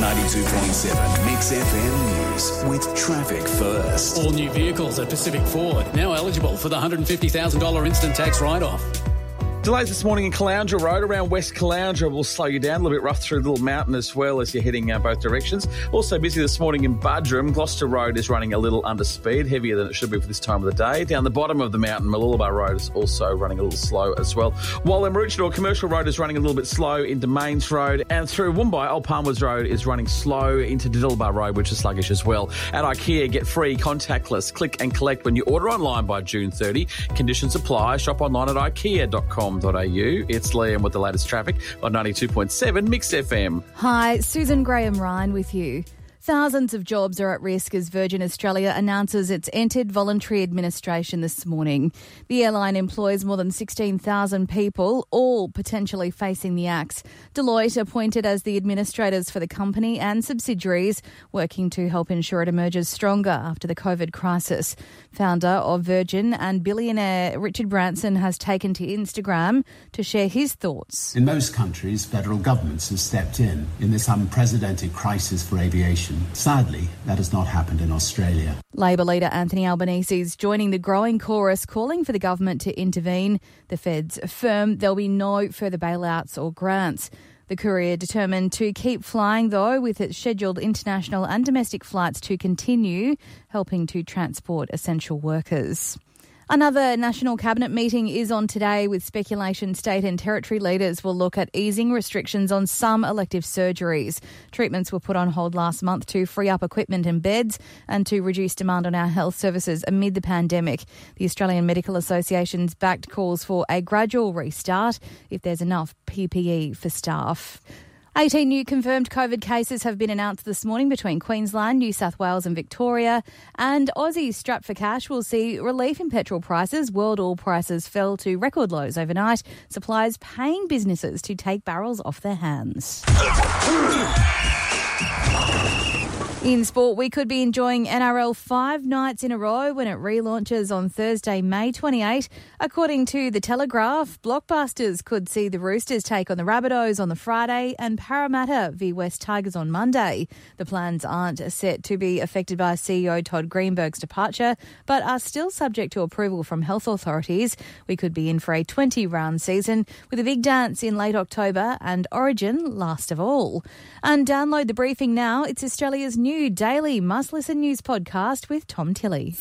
92.7 Mix FM News with traffic first. All new vehicles at Pacific Ford now eligible for the $150,000 instant tax write off. Delays this morning in Caloundra Road around West Caloundra will slow you down a little bit rough through the Little Mountain as well as you're heading uh, both directions. Also busy this morning in Buderim. Gloucester Road is running a little under speed, heavier than it should be for this time of the day. Down the bottom of the mountain, Mooloolaba Road is also running a little slow as well. While in Maroochydore, Commercial Road is running a little bit slow into Mains Road and through Woombye, Old Palmers Road is running slow into Diddillibah Road, which is sluggish as well. At IKEA, get free contactless click and collect when you order online by June 30. Conditions apply. Shop online at It's Liam with the latest traffic on 92.7 Mix FM. Hi, Susan Graham Ryan with you. Thousands of jobs are at risk as Virgin Australia announces it's entered voluntary administration this morning. The airline employs more than 16,000 people, all potentially facing the axe. Deloitte appointed as the administrators for the company and subsidiaries, working to help ensure it emerges stronger after the COVID crisis. Founder of Virgin and billionaire Richard Branson has taken to Instagram to share his thoughts. In most countries, federal governments have stepped in in this unprecedented crisis for aviation. Sadly, that has not happened in Australia. Labor leader Anthony Albanese is joining the growing chorus calling for the government to intervene. The feds affirm there'll be no further bailouts or grants. The courier determined to keep flying, though, with its scheduled international and domestic flights to continue, helping to transport essential workers. Another National Cabinet meeting is on today with speculation state and territory leaders will look at easing restrictions on some elective surgeries. Treatments were put on hold last month to free up equipment and beds and to reduce demand on our health services amid the pandemic. The Australian Medical Association's backed calls for a gradual restart if there's enough PPE for staff. 18 new confirmed COVID cases have been announced this morning between Queensland, New South Wales, and Victoria. And Aussies strapped for cash will see relief in petrol prices. World oil prices fell to record lows overnight. Suppliers paying businesses to take barrels off their hands. In sport, we could be enjoying NRL five nights in a row when it relaunches on Thursday, May 28. According to The Telegraph, Blockbusters could see the Roosters take on the Rabbitohs on the Friday and Parramatta v West Tigers on Monday. The plans aren't set to be affected by CEO Todd Greenberg's departure, but are still subject to approval from health authorities. We could be in for a 20 round season with a big dance in late October and Origin last of all. And download the briefing now. It's Australia's new daily must listen news podcast with Tom Tilley.